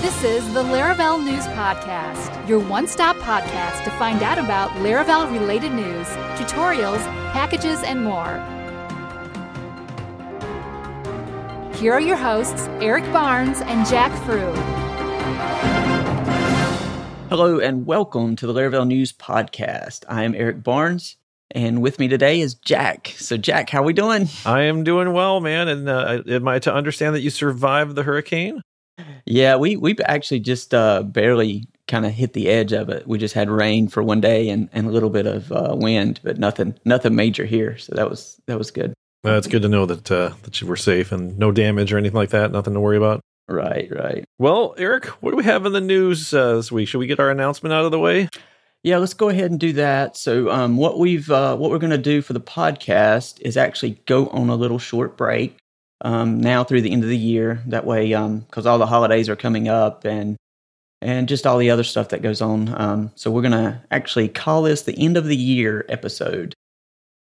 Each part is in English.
This is the Laravel News Podcast, your one stop podcast to find out about Laravel related news, tutorials, packages, and more. Here are your hosts, Eric Barnes and Jack Fruh. Hello, and welcome to the Laravel News Podcast. I am Eric Barnes. And with me today is Jack. So, Jack, how are we doing? I am doing well, man. And uh, am I to understand that you survived the hurricane? Yeah, we we've actually just uh, barely kind of hit the edge of it. We just had rain for one day and, and a little bit of uh, wind, but nothing nothing major here. So that was that was good. Well, it's good to know that uh, that you were safe and no damage or anything like that. Nothing to worry about. Right, right. Well, Eric, what do we have in the news uh, this week? Should we get our announcement out of the way? Yeah, let's go ahead and do that. So, um, what we've uh, what we're going to do for the podcast is actually go on a little short break um, now through the end of the year. That way, because um, all the holidays are coming up and and just all the other stuff that goes on. Um, so we're gonna actually call this the end of the year episode.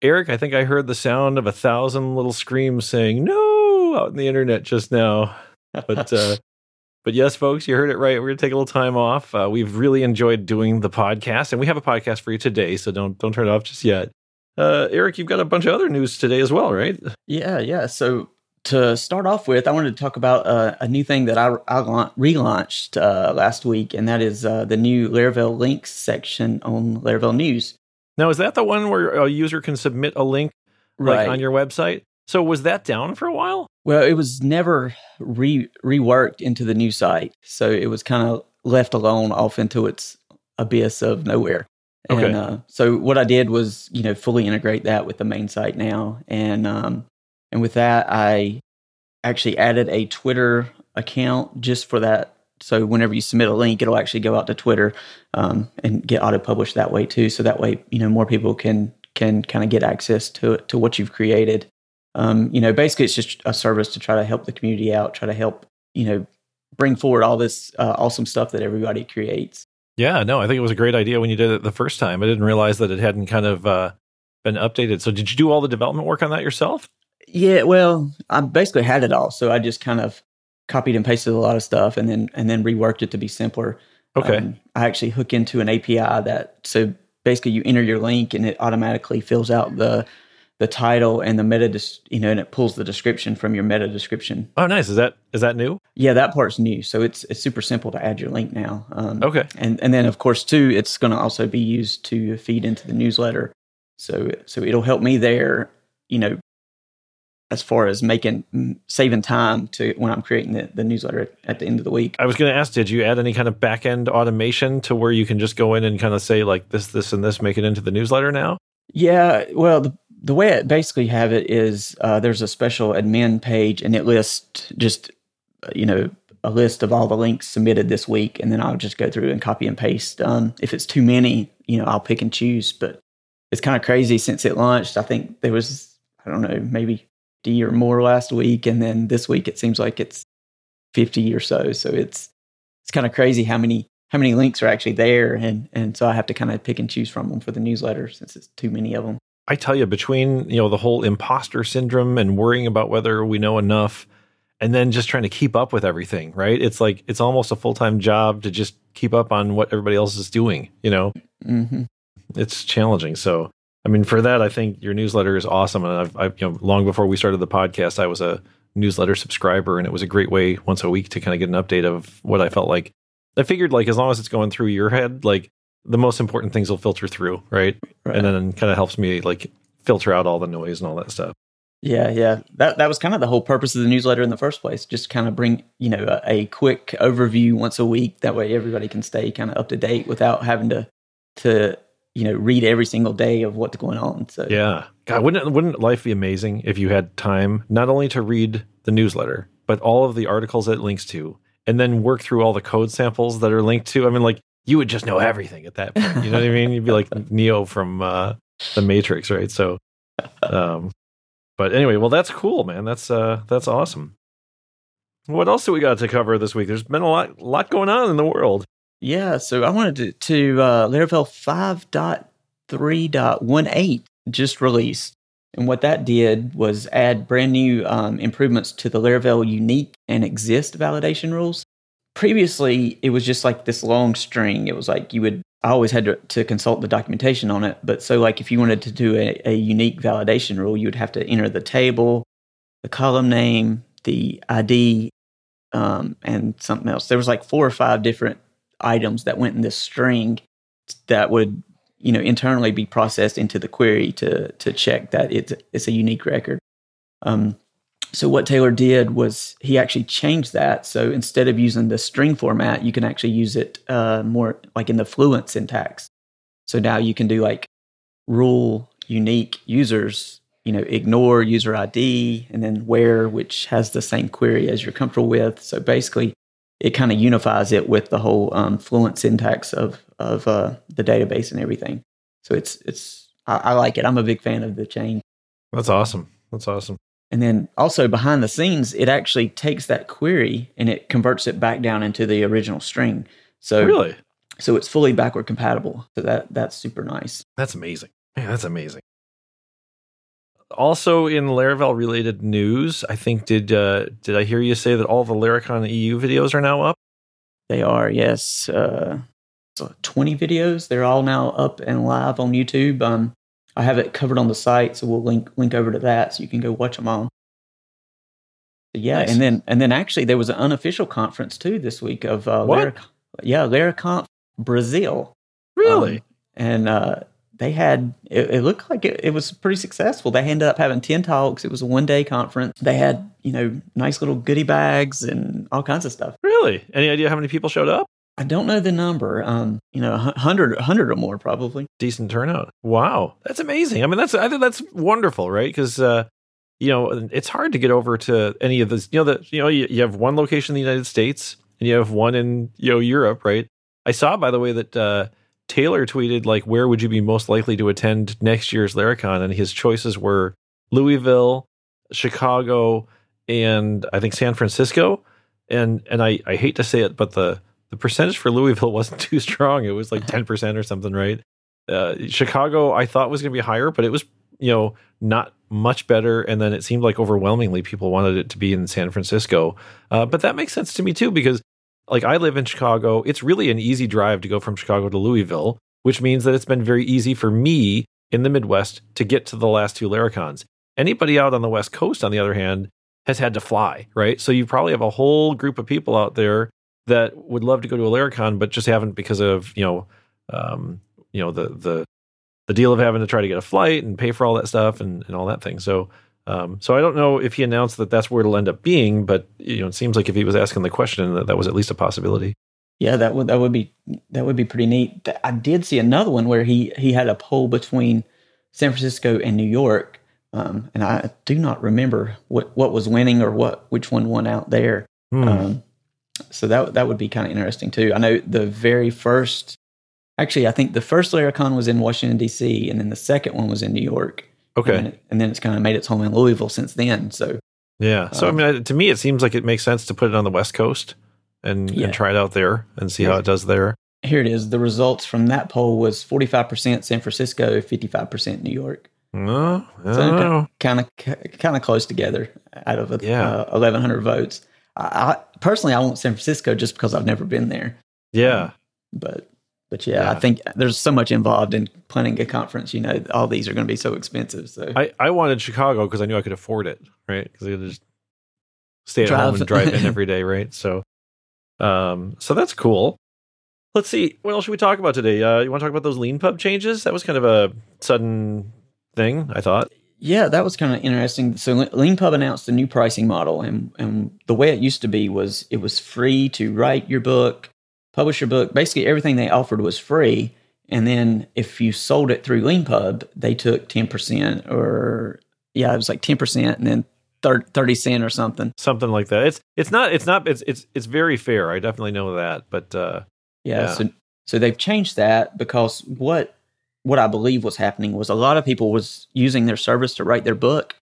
Eric, I think I heard the sound of a thousand little screams saying "no" out in the internet just now. But uh, but yes, folks, you heard it right. We're gonna take a little time off. Uh, we've really enjoyed doing the podcast, and we have a podcast for you today. So don't don't turn it off just yet. Uh, Eric, you've got a bunch of other news today as well, right? Yeah, yeah. So to start off with, I wanted to talk about uh, a new thing that I, I relaunched uh, last week, and that is uh, the new Laravel links section on Laravel News. Now, is that the one where a user can submit a link like, right. on your website? So was that down for a while? Well, it was never re- reworked into the new site, so it was kind of left alone off into its abyss of nowhere. And okay. uh, so what I did was, you know, fully integrate that with the main site now, and um, and with that, I actually added a Twitter account just for that. So whenever you submit a link, it'll actually go out to Twitter um, and get auto published that way too. So that way, you know, more people can can kind of get access to to what you've created. Um, you know, basically, it's just a service to try to help the community out, try to help you know bring forward all this uh, awesome stuff that everybody creates. Yeah, no, I think it was a great idea when you did it the first time. I didn't realize that it hadn't kind of uh, been updated. So, did you do all the development work on that yourself? Yeah, well, I basically had it all, so I just kind of copied and pasted a lot of stuff, and then and then reworked it to be simpler. Okay. Um, I actually hook into an API that so basically you enter your link and it automatically fills out the the title and the meta, you know, and it pulls the description from your meta description. Oh, nice. Is that is that new? Yeah, that part's new. So it's it's super simple to add your link now. Um, okay. And and then of course too, it's going to also be used to feed into the newsletter. So so it'll help me there. You know, as far as making mm, saving time to when I'm creating the, the newsletter at the end of the week. I was going to ask, did you add any kind of back end automation to where you can just go in and kind of say like this, this, and this, make it into the newsletter now? Yeah, well, the, the way I basically have it is uh, there's a special admin page and it lists just uh, you know a list of all the links submitted this week, and then I'll just go through and copy and paste. Um, if it's too many, you know, I'll pick and choose. But it's kind of crazy since it launched. I think there was I don't know maybe 50 or more last week, and then this week it seems like it's 50 or so. So it's it's kind of crazy how many how many links are actually there, and and so I have to kind of pick and choose from them for the newsletter since it's too many of them. I tell you, between you know the whole imposter syndrome and worrying about whether we know enough, and then just trying to keep up with everything, right? It's like it's almost a full time job to just keep up on what everybody else is doing. You know, mm-hmm. it's challenging. So I mean, for that, I think your newsletter is awesome. And I've, I've, you know, long before we started the podcast, I was a newsletter subscriber, and it was a great way once a week to kind of get an update of what I felt like. I figured, like, as long as it's going through your head, like, the most important things will filter through, right? right. And then kind of helps me like filter out all the noise and all that stuff. Yeah, yeah. That that was kind of the whole purpose of the newsletter in the first place. Just kind of bring, you know, a, a quick overview once a week. That way everybody can stay kind of up to date without having to to you know read every single day of what's going on. So yeah, God, wouldn't wouldn't life be amazing if you had time not only to read the newsletter but all of the articles it links to, and then work through all the code samples that are linked to. I mean, like you would just know everything at that point. You know what I mean? You'd be like Neo from uh, the Matrix, right? So, um, but anyway, well, that's cool, man. That's uh, that's awesome. What else do we got to cover this week? There's been a lot, lot going on in the world. Yeah, so I wanted to, to uh, Laravel 5.3.18 just released. And what that did was add brand new um, improvements to the Laravel unique and exist validation rules. previously it was just like this long string. It was like you would I always had to, to, consult the documentation on it. But so, like, if you wanted to do a, a, unique validation rule, you would have to enter the table, the column name, the ID, um, and something else. There was like four or five different items that went in this string that would, you know, internally be processed into the query to to check that it's it's a unique record. Um, so what Taylor did was he actually changed that. So instead of using the string format, you can actually use it uh, more like in the Fluent syntax. So now you can do like rule unique users, you know, ignore user ID and then where, which has the same query as you're comfortable with. So basically, it kind of unifies it with the whole um, Fluent syntax of of uh, the database and everything. So it's it's I, I like it. I'm a big fan of the change. That's awesome. That's awesome. And then also behind the scenes, it actually takes that query and it converts it back down into the original string. So really, so it's fully backward compatible. So that that's super nice. That's amazing. Man, that's amazing. Also, in Laravel related news, I think did uh, did I hear you say that all the Laracon EU videos are now up? They are, yes. Uh, so 20 videos. They're all now up and live on YouTube. Um, I have it covered on the site, so we'll link link over to that so you can go watch them all. Yeah, nice. and then and then actually there was an unofficial conference too this week of uh, what? yeah, Laraconf Brazil. Really? Um, and uh, they had it, it looked like it, it, was pretty successful. They ended up having ten talks. It was a one day conference. They had you know nice little goodie bags and all kinds of stuff. Really? Any idea how many people showed up? I don't know the number. Um, you know, hundred, hundred or more probably. Decent turnout. Wow, that's amazing. I mean, that's I think that's wonderful, right? Because uh, you know, it's hard to get over to any of this. You know, that you know, you, you have one location in the United States and you have one in you know Europe, right? I saw, by the way, that uh, Taylor tweeted like, "Where would you be most likely to attend next year's Laracon?" And his choices were Louisville, Chicago, and I think San Francisco. And and I I hate to say it, but the the percentage for Louisville wasn't too strong. It was like 10% or something, right? Uh, Chicago, I thought was going to be higher, but it was, you know, not much better. And then it seemed like overwhelmingly people wanted it to be in San Francisco. Uh, but that makes sense to me too, because like I live in Chicago. It's really an easy drive to go from Chicago to Louisville, which means that it's been very easy for me in the Midwest to get to the last two Laracons. Anybody out on the West Coast, on the other hand, has had to fly, right? So you probably have a whole group of people out there that would love to go to a Laracon, but just haven't because of you know, um, you know the the the deal of having to try to get a flight and pay for all that stuff and, and all that thing. So um, so I don't know if he announced that that's where it'll end up being, but you know, it seems like if he was asking the question, that that was at least a possibility. Yeah, that would that would be that would be pretty neat. I did see another one where he he had a poll between San Francisco and New York, um, and I do not remember what what was winning or what which one won out there. Hmm. Um, so that that would be kind of interesting too. I know the very first, actually, I think the first Laracon was in Washington D.C. and then the second one was in New York. Okay, and then, it, and then it's kind of made its home in Louisville since then. So yeah, so um, I mean, to me, it seems like it makes sense to put it on the West Coast and yeah. and try it out there and see how it does there. Here it is. The results from that poll was forty five percent San Francisco, fifty five percent New York. No, so kind of kind of close together out of yeah. uh, eleven hundred votes. I, personally, I want San Francisco just because I've never been there. Yeah. Um, but but yeah, yeah, I think there's so much involved in planning a conference. You know, all these are going to be so expensive. So I, I wanted Chicago because I knew I could afford it, right? Because I could just stay at drive. home and drive in every day, right? So, um, so that's cool. Let's see, what else should we talk about today? Uh, you want to talk about those Leanpub changes? That was kind of a sudden thing, I thought. Yeah, that was kind of interesting. So Leanpub announced a new pricing model, and and the way it used to be was it was free to write your book, publish your book. Basically, everything they offered was free. And then if you sold it through Leanpub, they took ten percent, or yeah, it was like ten percent, and then 30 cent or something something like that it's it's not it's not it's it's it's very fair i definitely know that but uh yeah, yeah. so so they've changed that because what what I believe was happening was a lot of people was using their service to write their book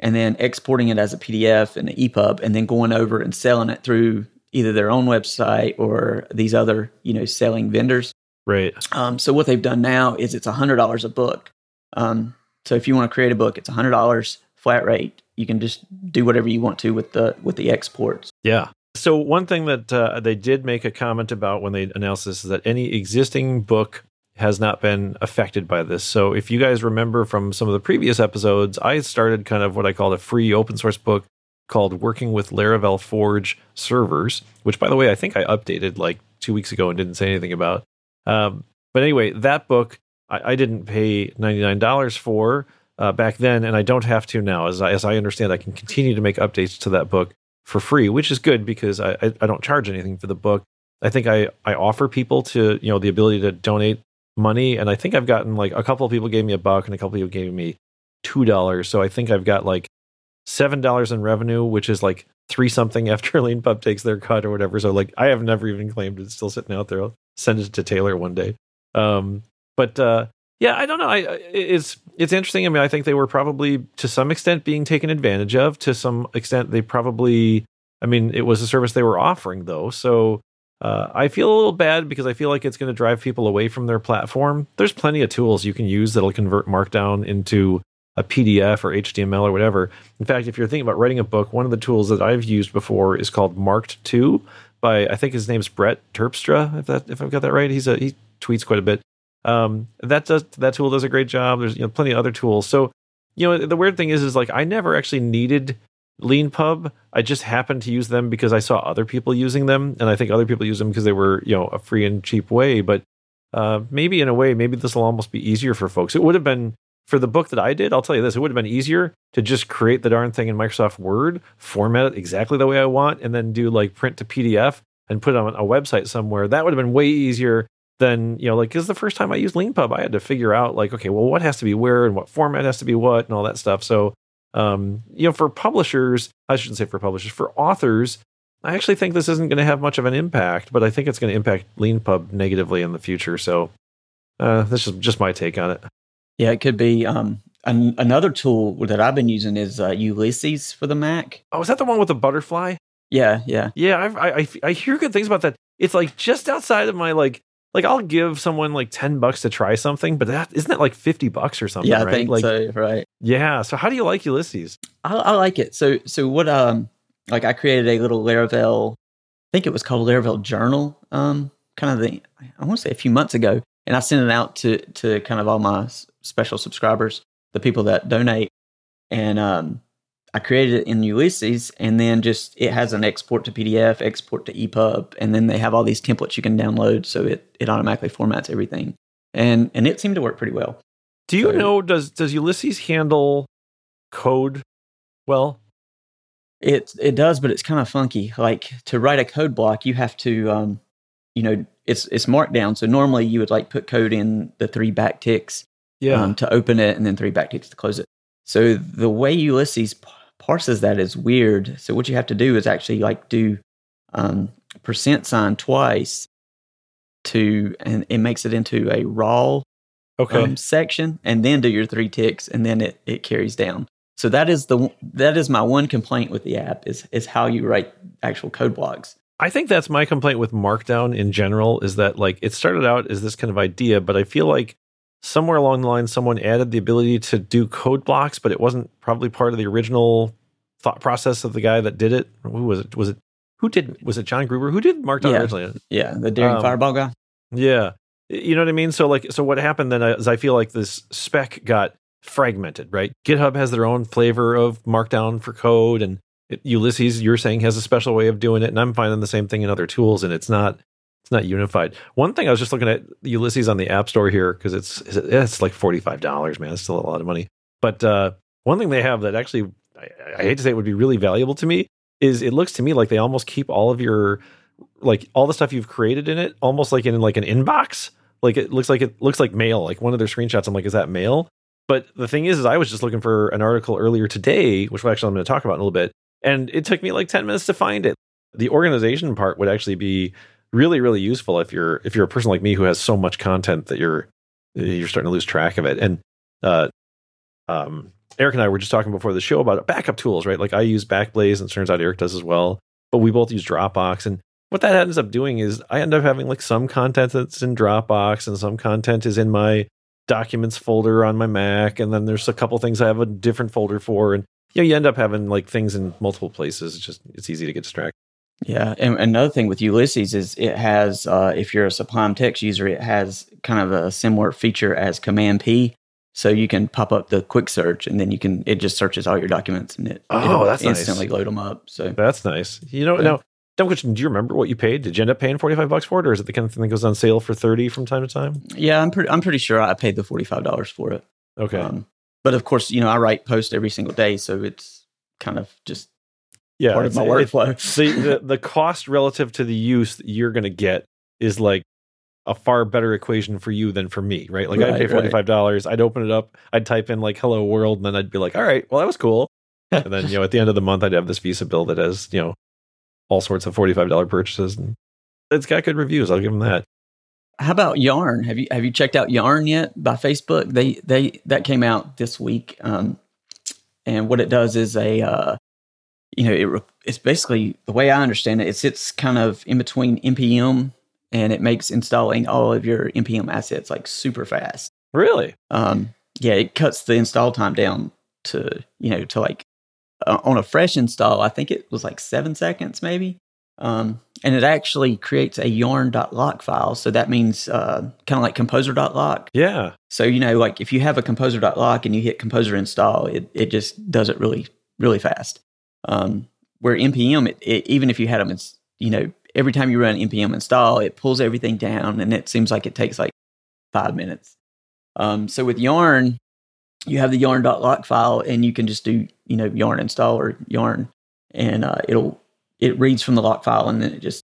and then exporting it as a PDF and an EPUB and then going over and selling it through either their own website or these other, you know, selling vendors. Right. Um, so what they've done now is it's a hundred dollars a book. Um, so if you want to create a book, it's a hundred dollars flat rate. You can just do whatever you want to with the with the exports. Yeah. So one thing that uh, they did make a comment about when they announced this is that any existing book has not been affected by this. So if you guys remember from some of the previous episodes, I started kind of what I called a free open source book called Working with Laravel Forge Servers, which by the way, I think I updated like two weeks ago and didn't say anything about. Um, but anyway, that book I, I didn't pay $99 for uh, back then, and I don't have to now. As I, as I understand, I can continue to make updates to that book for free, which is good because I, I, I don't charge anything for the book. I think I, I offer people to, you know, the ability to donate money. And I think I've gotten like a couple of people gave me a buck and a couple of people gave me $2. So I think I've got like $7 in revenue, which is like three something after Leanpub takes their cut or whatever. So like I have never even claimed it's still sitting out there. I'll send it to Taylor one day. Um, but uh, yeah, I don't know. I it's it's interesting. I mean, I think they were probably to some extent being taken advantage of. To some extent, they probably. I mean, it was a service they were offering though, so uh, I feel a little bad because I feel like it's going to drive people away from their platform. There's plenty of tools you can use that'll convert Markdown into a PDF or HTML or whatever. In fact, if you're thinking about writing a book, one of the tools that I've used before is called Marked2 by I think his name's Brett Terpstra. If that if I've got that right, he's a he tweets quite a bit. Um, that does that tool does a great job. There's you know plenty of other tools. So you know the weird thing is is like I never actually needed Leanpub. I just happened to use them because I saw other people using them, and I think other people use them because they were you know a free and cheap way. But uh, maybe in a way, maybe this will almost be easier for folks. It would have been for the book that I did. I'll tell you this: it would have been easier to just create the darn thing in Microsoft Word, format it exactly the way I want, and then do like print to PDF and put it on a website somewhere. That would have been way easier than, you know like because the first time i used leanpub i had to figure out like okay well what has to be where and what format has to be what and all that stuff so um, you know for publishers i shouldn't say for publishers for authors i actually think this isn't going to have much of an impact but i think it's going to impact leanpub negatively in the future so uh, this is just my take on it yeah it could be um, an- another tool that i've been using is uh, ulysses for the mac oh is that the one with the butterfly yeah yeah yeah I've, I, I i hear good things about that it's like just outside of my like like I'll give someone like 10 bucks to try something, but that isn't that like 50 bucks or something, yeah, I right? think like, so, right. Yeah. So how do you like Ulysses? I, I, like it. So so what um like I created a little Laravel, I think it was called Laravel Journal, um, kind of the I want to say a few months ago. And I sent it out to to kind of all my special subscribers, the people that donate. And um I created it in Ulysses and then just it has an export to PDF, export to EPUB, and then they have all these templates you can download so it, it automatically formats everything. And and it seemed to work pretty well. Do you so, know does does Ulysses handle code well? It it does, but it's kind of funky. Like to write a code block, you have to um you know, it's it's markdown. So normally you would like put code in the three backticks yeah. Um, to open it and then three backticks to close it. So the way Ulysses parses that is weird. So what you have to do is actually like do um, percent sign twice to, and it makes it into a raw okay. um, section, and then do your three ticks, and then it it carries down. So that is the that is my one complaint with the app is is how you write actual code blocks. I think that's my complaint with Markdown in general is that like it started out as this kind of idea, but I feel like somewhere along the line someone added the ability to do code blocks but it wasn't probably part of the original thought process of the guy that did it. Who was it? Was it who did was it john gruber? Who did markdown yeah. originally? Yeah the daring um, fireball guy? yeah. You know what i mean? So like so what happened then is i feel like this spec got fragmented right? Github has their own flavor of markdown for code and ulysses you're saying has a special way of doing it and i'm finding the same thing in other tools and it's not it's not unified. One thing I was just looking at Ulysses on the App Store here because it's it's like forty five dollars, man. It's still a lot of money. But uh, one thing they have that actually I, I hate to say it would be really valuable to me is it looks to me like they almost keep all of your like all the stuff you've created in it almost like in like an inbox. Like it looks like it looks like mail. Like one of their screenshots, I'm like, is that mail? But the thing is, is I was just looking for an article earlier today, which actually I'm going to talk about in a little bit, and it took me like ten minutes to find it. The organization part would actually be really really useful if you're if you're a person like me who has so much content that you're you're starting to lose track of it. And uh um eric and i were just talking before the show about backup tools right? Like i use backblaze and it turns out eric does as well but we both use dropbox. And what that ends up doing is i end up having like some content that's in dropbox and some content is in my documents folder on my mac. And then there's a couple things i have a different folder for. And you know you end up having like things in multiple places. It's just it's easy to get distracted Yeah, and another thing with Ulysses is it has, uh, if you're a Sublime Text user, it has kind of a similar feature as Command P. So you can pop up the quick search, and then you can it just searches all your documents, and it oh, that's instantly nice. load them up. So that's nice. You know, yeah. now dumb question: Do you remember what you paid? Did you end up paying forty five bucks for it, or is it the kind of thing that goes on sale for thirty from time to time? Yeah, I'm pretty I'm pretty sure I paid the forty five dollars for it. Okay, um, but of course, you know I write post every single day, so it's kind of just yeah, part of my workflow. the, the the cost relative to the use that you're going to get is like a far better equation for you than for me, right? Like right, I'd pay forty five dollars, right. I'd open it up, I'd type in like "Hello World," and then I'd be like, "All right, well that was cool." and then you know at the end of the month, I'd have this Visa bill that has you know all sorts of forty five dollar purchases, and it's got good reviews. I'll give them that. How about Yarn? Have you have you checked out Yarn yet by Facebook? They they that came out this week, um, and what it does is a uh, you know it it's basically the way I understand it. It sits kind of in between npm and it makes installing all of your npm assets like super fast. Really? Um, yeah, it cuts the install time down to you know to like uh, on a fresh install. I think it was like seven seconds maybe. Um, and it actually creates a yarn.lock file. So that means uh, kind of like composer.lock. Yeah. So, you know, like if you have a composer.lock and you hit composer install, it, it just does it really, really fast. Um, where npm, it, it, even if you had them, it's, you know, every time you run npm install, it pulls everything down and it seems like it takes like five minutes. Um, so with Yarn, you have the yarn.lock file and you can just do, you know, yarn install or yarn and uh, it'll, it reads from the lock file and then it just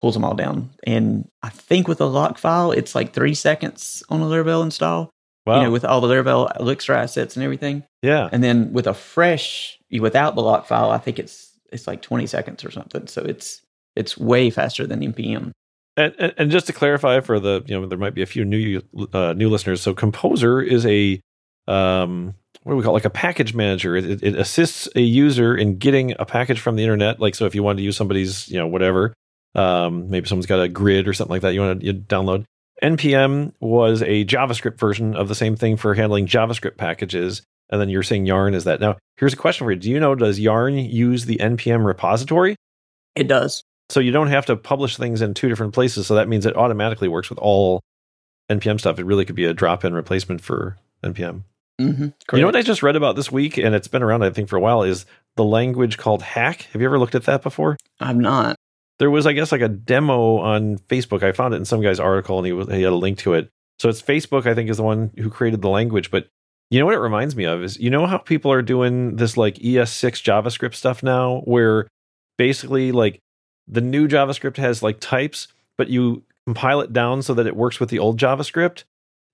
pulls them all down. And I think with a lock file, it's like three seconds on a Laravel install. Wow. You know, with all the Laravel Elixir assets and everything. Yeah. And then with a fresh, without the lock file, I think it's it's like 20 seconds or something. So it's it's way faster than npm. And, and, and just to clarify for the you know there might be a few new uh, new listeners. So Composer is a um, what do we call it? like a package manager? It, it, assists a user in getting a package from the internet. Like so, if you want to use somebody's you know whatever, um, maybe someone's got a grid or something like that you want to download. Npm was a JavaScript version of the same thing for handling JavaScript packages. And then you're saying Yarn is that. Now, here's a question for you. Do you know, does Yarn use the NPM repository? It does. So you don't have to publish things in two different places. So that means it automatically works with all NPM stuff. It really could be a drop in replacement for NPM. Mm-hmm, you know what I just read about this week, and it's been around, I think, for a while, is the language called Hack. Have you ever looked at that before? I'm not. There was, I guess, like a demo on Facebook. I found it in some guy's article, and he, was, he had a link to it. So it's Facebook, I think, is the one who created the language. But you know what it reminds me of is you know how people are doing this like ES6 JavaScript stuff now, where basically like the new JavaScript has like types, but you compile it down so that it works with the old JavaScript.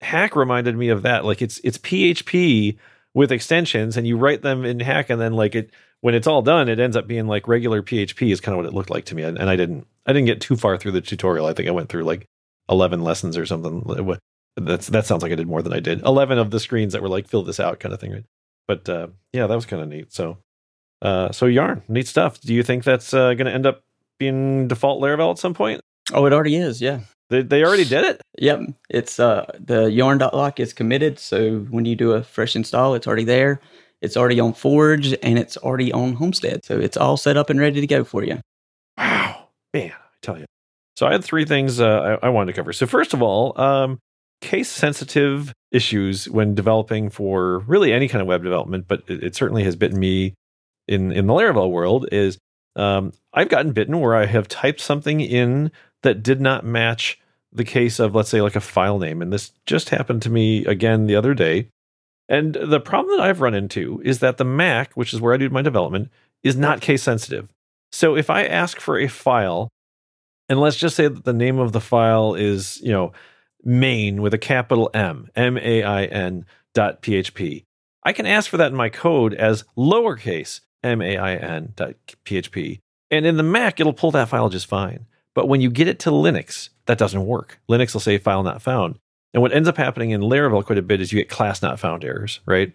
Hack reminded me of that. Like it's it's PHP with extensions, and you write them in Hack, and then like it when it's all done, it ends up being like regular PHP is kind of what it looked like to me. And I didn't I didn't get too far through the tutorial. I think I went through like eleven lessons or something. That's that sounds like I did more than I did. Eleven of the screens that were like fill this out kind of thing, right? But uh, yeah, that was kind of neat. So uh, so yarn, neat stuff. Do you think that's uh, going to end up being default Laravel at some point? Oh, it already is. Yeah, they they already did it. Yep, it's uh the yarn.lock is committed. So when you do a fresh install, it's already there. It's already on Forge and it's already on Homestead. So it's all set up and ready to go for you. Wow, man, I tell you. So I had three things uh, I, I, wanted to cover. So first of all, um, case sensitive issues when developing for really any kind of web development, but it, it certainly has bitten me in in the Laravel world. Is um, I've gotten bitten where I have typed something in that did not match the case of let's say like a file name, and this just happened to me again the other day. And the problem that I've run into is that the Mac, which is where I do my development, is not case sensitive. So if I ask for a file, and let's just say that the name of the file is, you know, main with a capital M, M A I N dot PHP. I can ask for that in my code as lowercase M A I N dot PHP. And in the Mac, it'll pull that file just fine. But when you get it to Linux, that doesn't work. Linux will say file not found. And what ends up happening in Laravel quite a bit is you get class not found errors, right?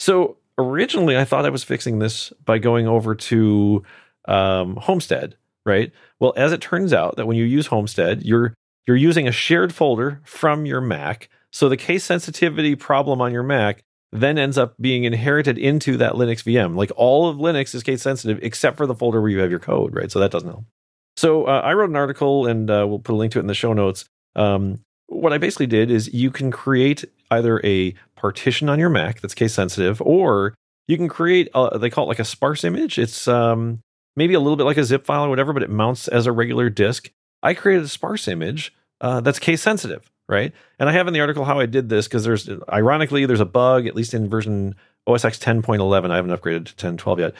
So originally, I thought I was fixing this by going over to um, Homestead, right? Well, as it turns out, that when you use Homestead, you're you're using a shared folder from your Mac. So the case sensitivity problem on your Mac then ends up being inherited into that Linux VM. Like all of Linux is case sensitive except for the folder where you have your code, right? So that doesn't help. So uh, I wrote an article and uh, we'll put a link to it in the show notes. Um, what I basically did is you can create either a partition on your Mac that's case sensitive, or you can create a, they call it like a sparse image. It's um, maybe a little bit like a zip file or whatever, but it mounts as a regular disk. I created a sparse image uh, that's case sensitive, right? And I have in the article how I did this because there's ironically there's a bug at least in version OS X 10.11. I haven't upgraded to 10.12 yet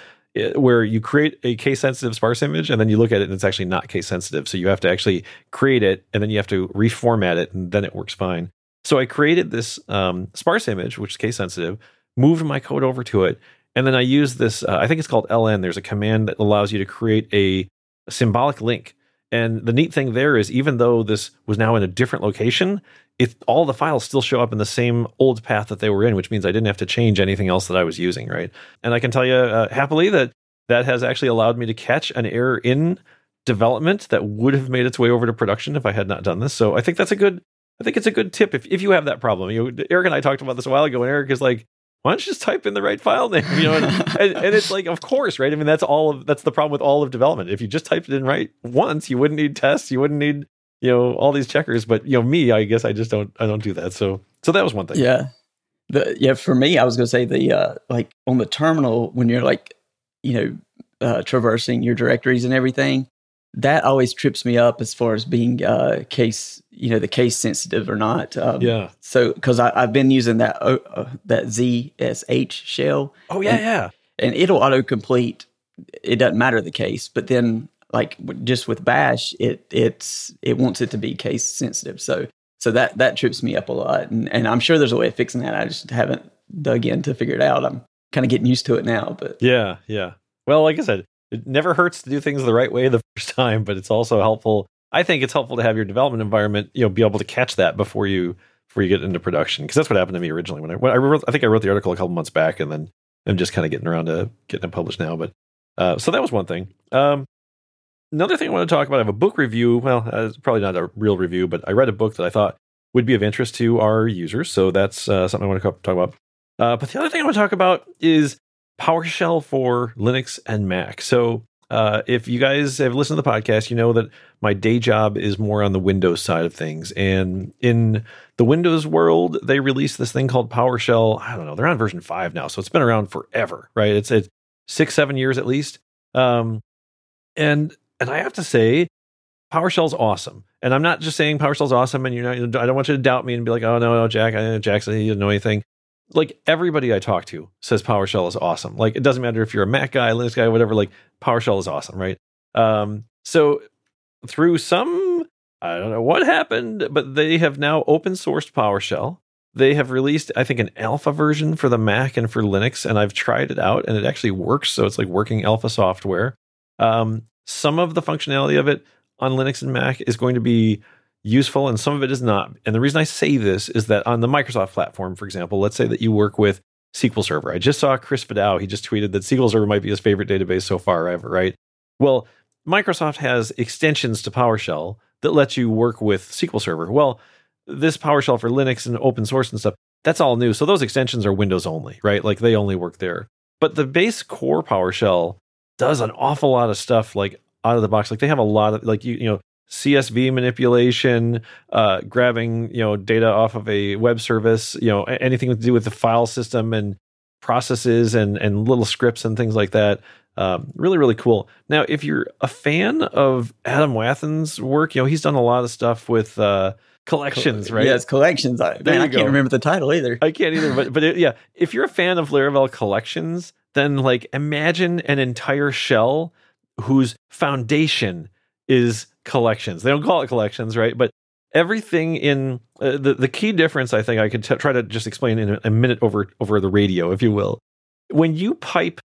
where you create a case sensitive sparse image and then you look at it and it's actually not case sensitive. So you have to actually create it and then you have to reformat it and then it works fine. So I created this um, sparse image, which is case sensitive, moved my code over to it, and then I used this. Uh, I think it's called ln. There's a command that allows you to create a symbolic link. And the neat thing there is, even though this was now in a different location, if all the files still show up in the same old path that they were in, which means I didn't have to change anything else that I was using, right? And I can tell you uh, happily that that has actually allowed me to catch an error in development that would have made its way over to production if I had not done this. So I think that's a good, I think it's a good tip if, if you have that problem. You Eric and I talked about this a while ago, and Eric is like, why don't you just type in the right file name? You know, and, and, and, it's like, of course, right? I mean, that's all of that's the problem with all of development. If you just typed it in right once, you wouldn't need tests, you wouldn't need you know all these checkers but you know me i guess i just don't i don't do that. So so that was one thing. Yeah. The yeah for me i was going to say the uh like on the terminal when you're like you know uh traversing your directories and everything that always trips me up as far as being uh case you know the case sensitive or not. Um, yeah. so because i've been using that uh, uh that zsh shell. Oh yeah and, yeah. and it'll autocomplete. It doesn't matter the case but then like just with bash it it's it wants it to be case sensitive. So so that that trips me up a lot. And and i'm sure there's a way of fixing that. I just haven't dug in to figure it out. I'm kind of getting used to it now but yeah yeah. Well like i said it never hurts to do things the right way the first time but it's also helpful i think it's helpful to have your development environment you know be able to catch that before you before you get into production. Because that's what happened to me originally when i when I, wrote, I think i wrote the article a couple months back and then i'm just kind of getting around to getting it published now but uh, so that was one thing. Um, another thing I want to talk about, I have a book review. Well, uh, it's probably not a real review, but I read a book that I thought would be of interest to our users. So that's uh, something I want to talk about. Uh, but the other thing I want to talk about is PowerShell for Linux and Mac. So uh, if you guys have listened to the podcast, you know that my day job is more on the Windows side of things. And in the Windows world, they released this thing called PowerShell. I don't know, they're on version five now. So it's been around forever, right? It's, it's six, seven years at least. Um, and and I have to say, PowerShell's awesome. And I'm not just saying PowerShell's awesome and you're not, I don't want you to doubt me and be like, oh, no, no, Jack, I, Jackson, he doesn't know anything. Like everybody I talk to says PowerShell is awesome. Like it doesn't matter if you're a Mac guy, Linux guy, whatever, like PowerShell is awesome, right? Um, so through some, I don't know what happened, but they have now open sourced PowerShell. They have released, I think, an alpha version for the Mac and for Linux, and I've tried it out and it actually works. So it's like working alpha software. Um, some of the functionality of it on Linux and Mac is going to be useful and some of it is not. And the reason I say this is that on the Microsoft platform, for example, let's say that you work with SQL Server. I just saw Chris Fidao, he just tweeted that SQL Server might be his favorite database so far ever, right? Well, Microsoft has extensions to PowerShell that lets you work with SQL Server. Well, this PowerShell for Linux and open source and stuff, that's all new. So those extensions are Windows only, right? Like they only work there. But the base core PowerShell does an awful lot of stuff like out of the box. Like they have a lot of like you you know CSV manipulation, uh, grabbing you know data off of a web service, you know anything to do with the file system and processes and and little scripts and things like that. Um, really, really cool. Now, if you're a fan of Adam Wathan's work, you know he's done a lot of stuff with uh, collections, right? Yes, collections. I, man, I can't remember the title either. I can't either. But but it, yeah, if you're a fan of Laravel collections, then like imagine an entire shell whose foundation is collections. They don't call it collections, right? But everything in uh, the the key difference, I think, I could t- try to just explain in a, a minute over over the radio, if you will. When you pipe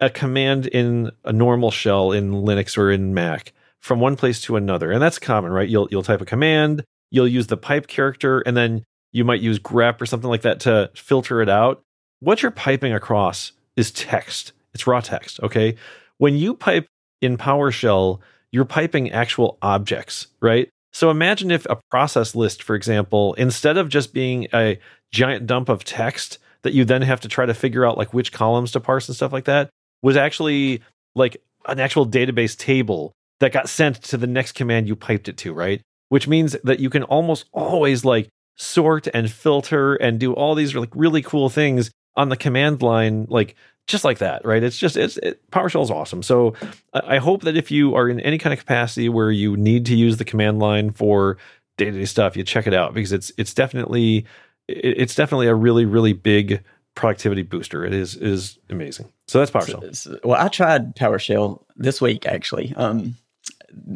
a command in a normal shell in Linux or in Mac from one place to another, and that's common, right? You'll you'll type a command, you'll use the pipe character, and then you might use grep or something like that to filter it out. What you're piping across is text. It's raw text. Okay. When you pipe in PowerShell, you're piping actual objects, right? So imagine if a process list, for example, instead of just being a giant dump of text that you then have to try to figure out like which columns to parse and stuff like that was actually like an actual database table that got sent to the next command you piped it to, right? Which means that you can almost always like sort and filter and do all these like really cool things on the command line, like just like that, right? It's just it's it, PowerShell is awesome. So I hope that if you are in any kind of capacity where you need to use the command line for day to day stuff, you check it out because it's it's definitely it's definitely a really really big productivity booster. It is is amazing. So that's PowerShell. So, well, I tried PowerShell this week actually, um,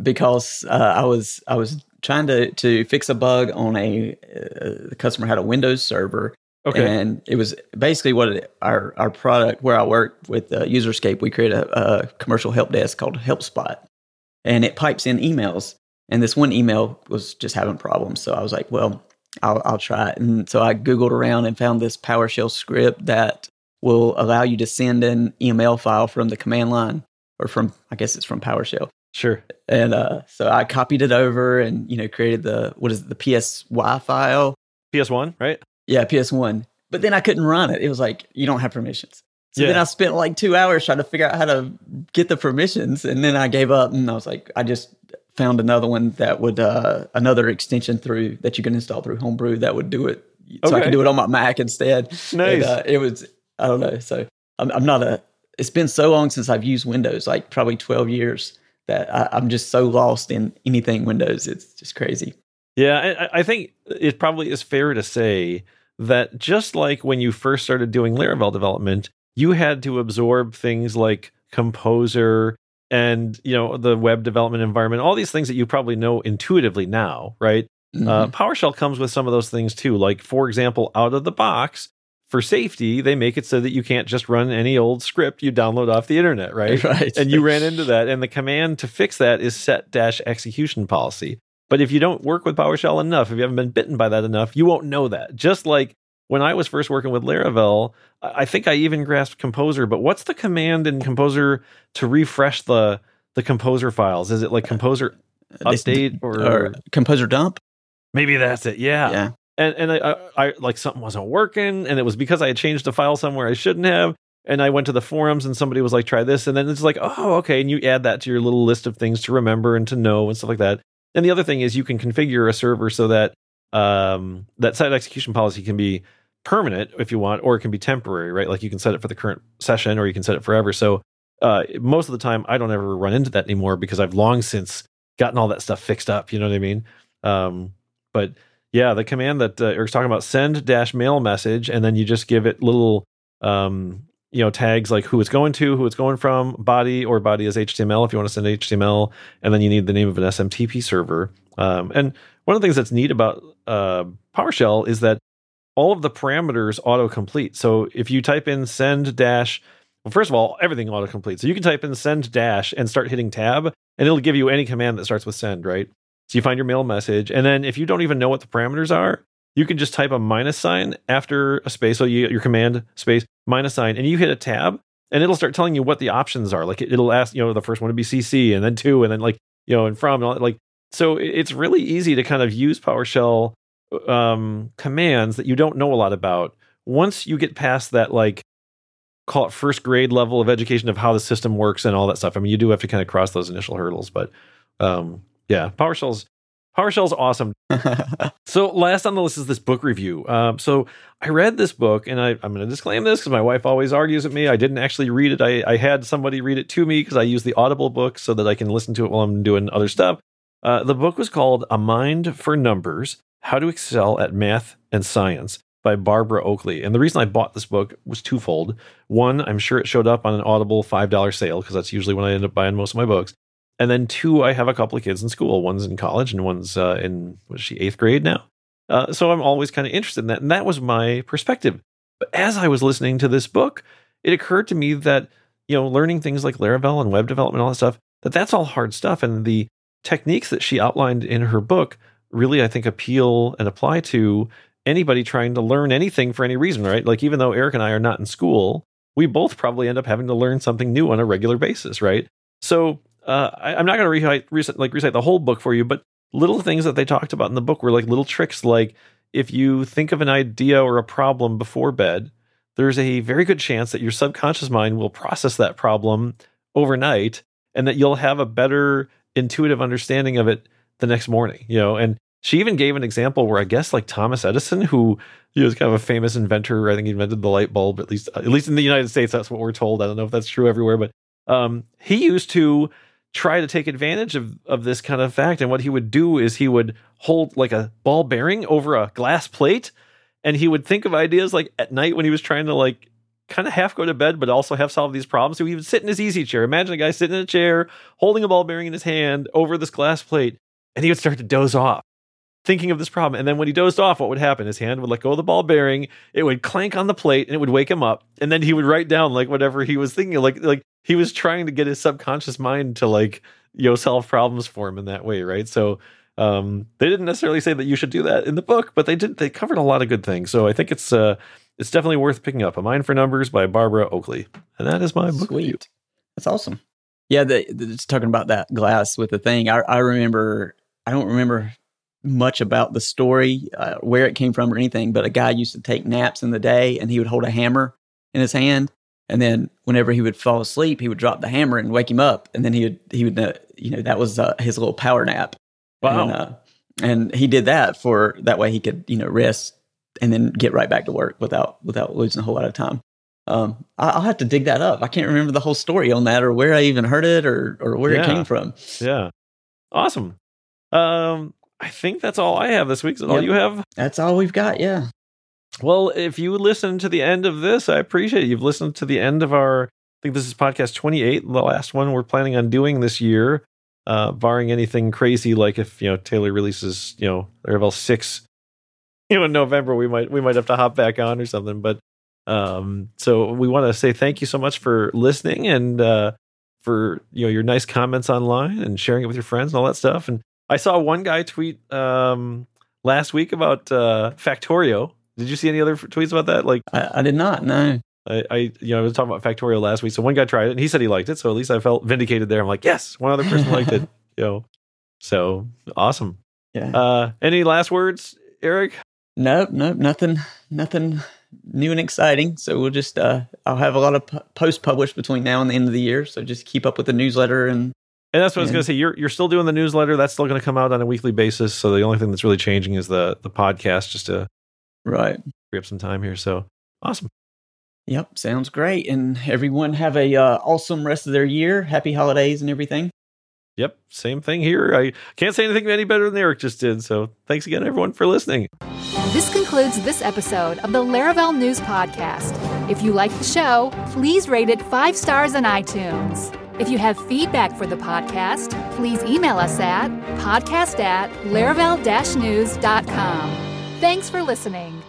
because uh, I was I was trying to to fix a bug on a uh, the customer had a Windows server. Okay. And it was basically what it, our our product where I work with uh, Userscape. We create a, a commercial help desk called HelpSpot, and it pipes in emails. And this one email was just having problems. So I was like, well, I'll, I'll try it. And so I Googled around and found this PowerShell script that will allow you to send an email file from the command line or from, I guess it's from PowerShell. Sure. And uh, so I copied it over and, you know, created the, what is it, the PSY file? PS1, right? Yeah, PS1. But then I couldn't run it. It was like, you don't have permissions. So yeah. then I spent like two hours trying to figure out how to get the permissions. And then I gave up and I was like, I just found another one that would uh, another extension through that you can install through Homebrew that would do it, so okay. I can do it on my Mac instead. Nice. And, uh, it was I don't know. So I'm, I'm not a. It's been so long since I've used Windows, like probably 12 years, that I, I'm just so lost in anything Windows. It's just crazy. Yeah, I, I think it probably is fair to say that just like when you first started doing Laravel development, you had to absorb things like Composer and you know the web development environment all these things that you probably know intuitively now right uh, mm-hmm. uh, powershell comes with some of those things too like for example out of the box for safety they make it so that you can't just run any old script you download off the internet right, right. and you ran into that and the command to fix that is set dash execution policy but if you don't work with powershell enough if you haven't been bitten by that enough you won't know that just like when I was first working with Laravel, I think I even grasped Composer. But what's the command in Composer to refresh the the Composer files? Is it like Composer uh, update or, or Composer dump? Maybe that's it. Yeah. Yeah. And and I, I, I like something wasn't working, and it was because I had changed a file somewhere I shouldn't have. And I went to the forums, and somebody was like, "Try this," and then it's like, "Oh, okay." And you add that to your little list of things to remember and to know and stuff like that. And the other thing is you can configure a server so that um, that site execution policy can be permanent if you want, or it can be temporary, right? Like you can set it for the current session or you can set it forever. So uh, most of the time, I don't ever run into that anymore because I've long since gotten all that stuff fixed up. You know what I mean? Um, but yeah, the command that uh, Eric's talking about send dash mail message, and then you just give it little um, you know tags like who it's going to, who it's going from, body or body is HTML if you want to send HTML, and then you need the name of an SMTP server. Um, and one of the things that's neat about uh, PowerShell is that all of the parameters autocomplete. So if you type in send dash, well, first of all, everything autocomplete. So you can type in send dash and start hitting tab, and it'll give you any command that starts with send, right? So you find your mail message, and then if you don't even know what the parameters are, you can just type a minus sign after a space. So you your command space minus sign, and you hit a tab, and it'll start telling you what the options are. Like it'll ask, you know, the first one to be CC, and then two, and then like you know, and from, and all, like so. It's really easy to kind of use PowerShell um, commands that you don't know a lot about. Once you get past that, like call it first grade level of education of how the system works and all that stuff. I mean, you do have to kind of cross those initial hurdles, but um, yeah, PowerShell's PowerShell's awesome. so last on the list is this book review. Um, so I read this book, and I, am going to disclaim this because my wife always argues at me. I didn't actually read it. I, I had somebody read it to me because I use the Audible book so that I can listen to it while I'm doing other stuff. Uh, the book was called A Mind for Numbers how to Excel at Math and Science by Barbara Oakley. And the reason I bought this book was twofold. One, I'm sure it showed up on an Audible $5 sale because that's usually when I end up buying most of my books. And then two, I have a couple of kids in school. One's in college and one's uh, in, what is she, eighth grade now? Uh, so I'm always kind of interested in that. And that was my perspective. But as I was listening to this book, it occurred to me that, you know, learning things like Laravel and web development all that stuff, that that's all hard stuff. And the techniques that she outlined in her book really, I think, appeal and apply to anybody trying to learn anything for any reason, right? Like, even though Eric and I are not in school, we both probably end up having to learn something new on a regular basis, right? So, uh, I, am not going to recite, like recite the whole book for you, but little things that they talked about in the book were like little tricks, like if you think of an idea or a problem before bed, there's a very good chance that your subconscious mind will process that problem overnight and that you'll have a better intuitive understanding of it the next morning, you know. And she even gave an example where I guess like Thomas Edison, who he was kind of a famous inventor, I think he invented the light bulb, at least at least in the United States, that's what we're told. I don't know if that's true everywhere, but um, he used to try to take advantage of, of this kind of fact. And what he would do is he would hold like a ball bearing over a glass plate and he would think of ideas like at night when he was trying to like kind of half go to bed, but also have solved these problems. So he would sit in his easy chair. Imagine a guy sitting in a chair, holding a ball bearing in his hand over this glass plate, and he would start to doze off, thinking of this problem. And then when he dozed off, what would happen? His hand would let go of the ball bearing, it would clank on the plate, and it would wake him up. And then he would write down like whatever he was thinking. Like like he was trying to get his subconscious mind to like you know solve problems for him in that way, right? So um, they didn't necessarily say that you should do that in the book, but they did. They covered a lot of good things. So I think it's uh, it's definitely worth picking up. A Mind for Numbers by Barbara Oakley, and that is my book. Sweet, review. that's awesome. Yeah, the, the, just talking about that glass with the thing. I, I remember. I don't remember much about the story, uh, where it came from, or anything. But a guy used to take naps in the day, and he would hold a hammer in his hand, and then whenever he would fall asleep, he would drop the hammer and wake him up, and then he would he would uh, you know that was uh, his little power nap. Wow. And, uh, and he did that for that way he could you know rest and then get right back to work without without losing a whole lot of time. Um, I'll have to dig that up. I can't remember the whole story on that or where I even heard it or or where Yeah. it came from. Yeah, awesome. Um, I think that's all I have this week. Is that all you have? That's all we've got. Yeah. Well, if you listen to the end of this, I appreciate it. You've listened to the end of our, I think this is podcast 28, the last one we're planning on doing this year, uh, barring anything crazy like if, you know, Taylor releases, you know, Laravel 6, you know, in November, we might, we might have to hop back on or something. But, um, so we want to say thank you so much for listening and, uh, for, you know, your nice comments online and sharing it with your friends and all that stuff. And I saw one guy tweet, um, last week about, uh, Factorio. Did you see any other f- tweets about that? Like, I, I did not know. I, I, you know, I was talking about Factorio last week. So one guy tried it and he said he liked it. So at least I felt vindicated there. I'm like, yes, one other person liked it. You know, so awesome. Yeah. Uh, any last words, Eric? Nope, nope, nothing, nothing new and exciting. So we'll just, uh, I'll have a lot of p- posts published between now and the end of the year. So just keep up with the newsletter and And that's what I was going to say. You're you're still doing the newsletter. That's still going to come out on a weekly basis. So the only thing that's really changing is the the podcast, just to right. free up some time here. So awesome. Yep, sounds great. And everyone have a uh, awesome rest of their year. Happy holidays and everything. Yep, same thing here. I can't say anything any better than Eric just did. So thanks again, everyone, for listening. This concludes this episode of the Laravel News Podcast. If you like the show, please rate it five stars on iTunes. If you have feedback for the podcast, please email us at podcast at laravel-news.com. Thanks for listening.